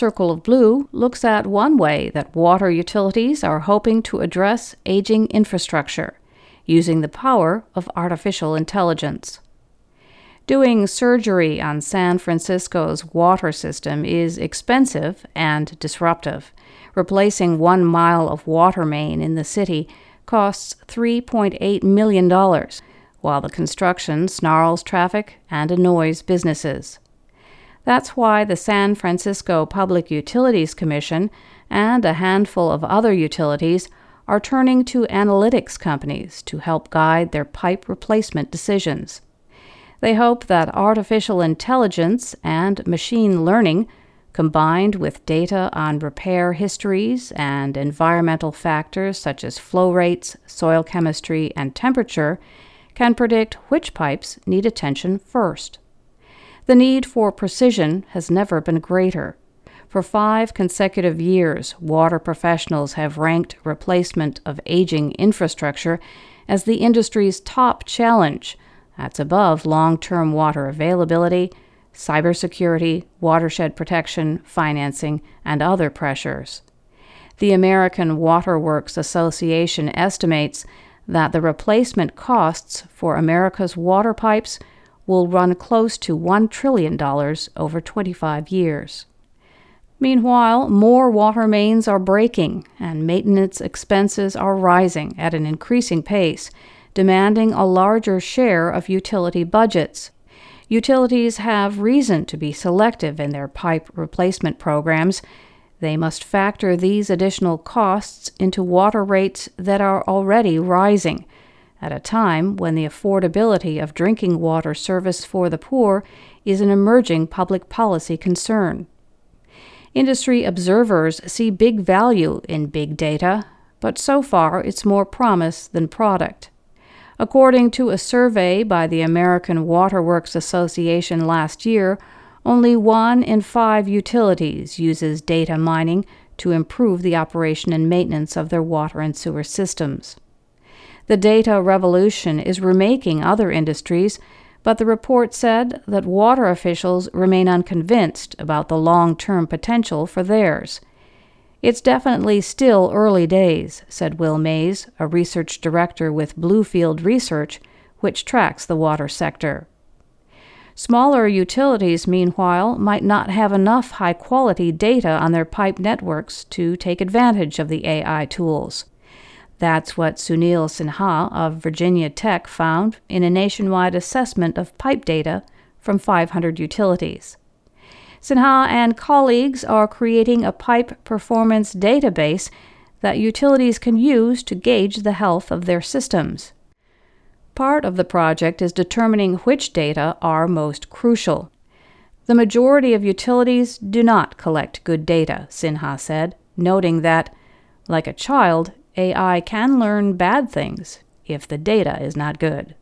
Circle of Blue looks at one way that water utilities are hoping to address aging infrastructure using the power of artificial intelligence. Doing surgery on San Francisco's water system is expensive and disruptive. Replacing one mile of water main in the city costs $3.8 million, while the construction snarls traffic and annoys businesses. That's why the San Francisco Public Utilities Commission and a handful of other utilities are turning to analytics companies to help guide their pipe replacement decisions. They hope that artificial intelligence and machine learning, combined with data on repair histories and environmental factors such as flow rates, soil chemistry, and temperature, can predict which pipes need attention first. The need for precision has never been greater. For five consecutive years, water professionals have ranked replacement of aging infrastructure as the industry's top challenge. That's above long term water availability, cybersecurity, watershed protection, financing, and other pressures. The American Water Works Association estimates that the replacement costs for America's water pipes will run close to $1 trillion over 25 years. Meanwhile, more water mains are breaking, and maintenance expenses are rising at an increasing pace, demanding a larger share of utility budgets. Utilities have reason to be selective in their pipe replacement programs. They must factor these additional costs into water rates that are already rising at a time when the affordability of drinking water service for the poor is an emerging public policy concern. Industry observers see big value in big data, but so far it's more promise than product. According to a survey by the American Water Works Association last year, only one in five utilities uses data mining to improve the operation and maintenance of their water and sewer systems. The data revolution is remaking other industries, but the report said that water officials remain unconvinced about the long term potential for theirs. It's definitely still early days, said Will Mays, a research director with Bluefield Research, which tracks the water sector. Smaller utilities, meanwhile, might not have enough high quality data on their pipe networks to take advantage of the AI tools. That's what Sunil Sinha of Virginia Tech found in a nationwide assessment of pipe data from 500 utilities. Sinha and colleagues are creating a pipe performance database that utilities can use to gauge the health of their systems. Part of the project is determining which data are most crucial. The majority of utilities do not collect good data, Sinha said, noting that, like a child, AI can learn bad things if the data is not good.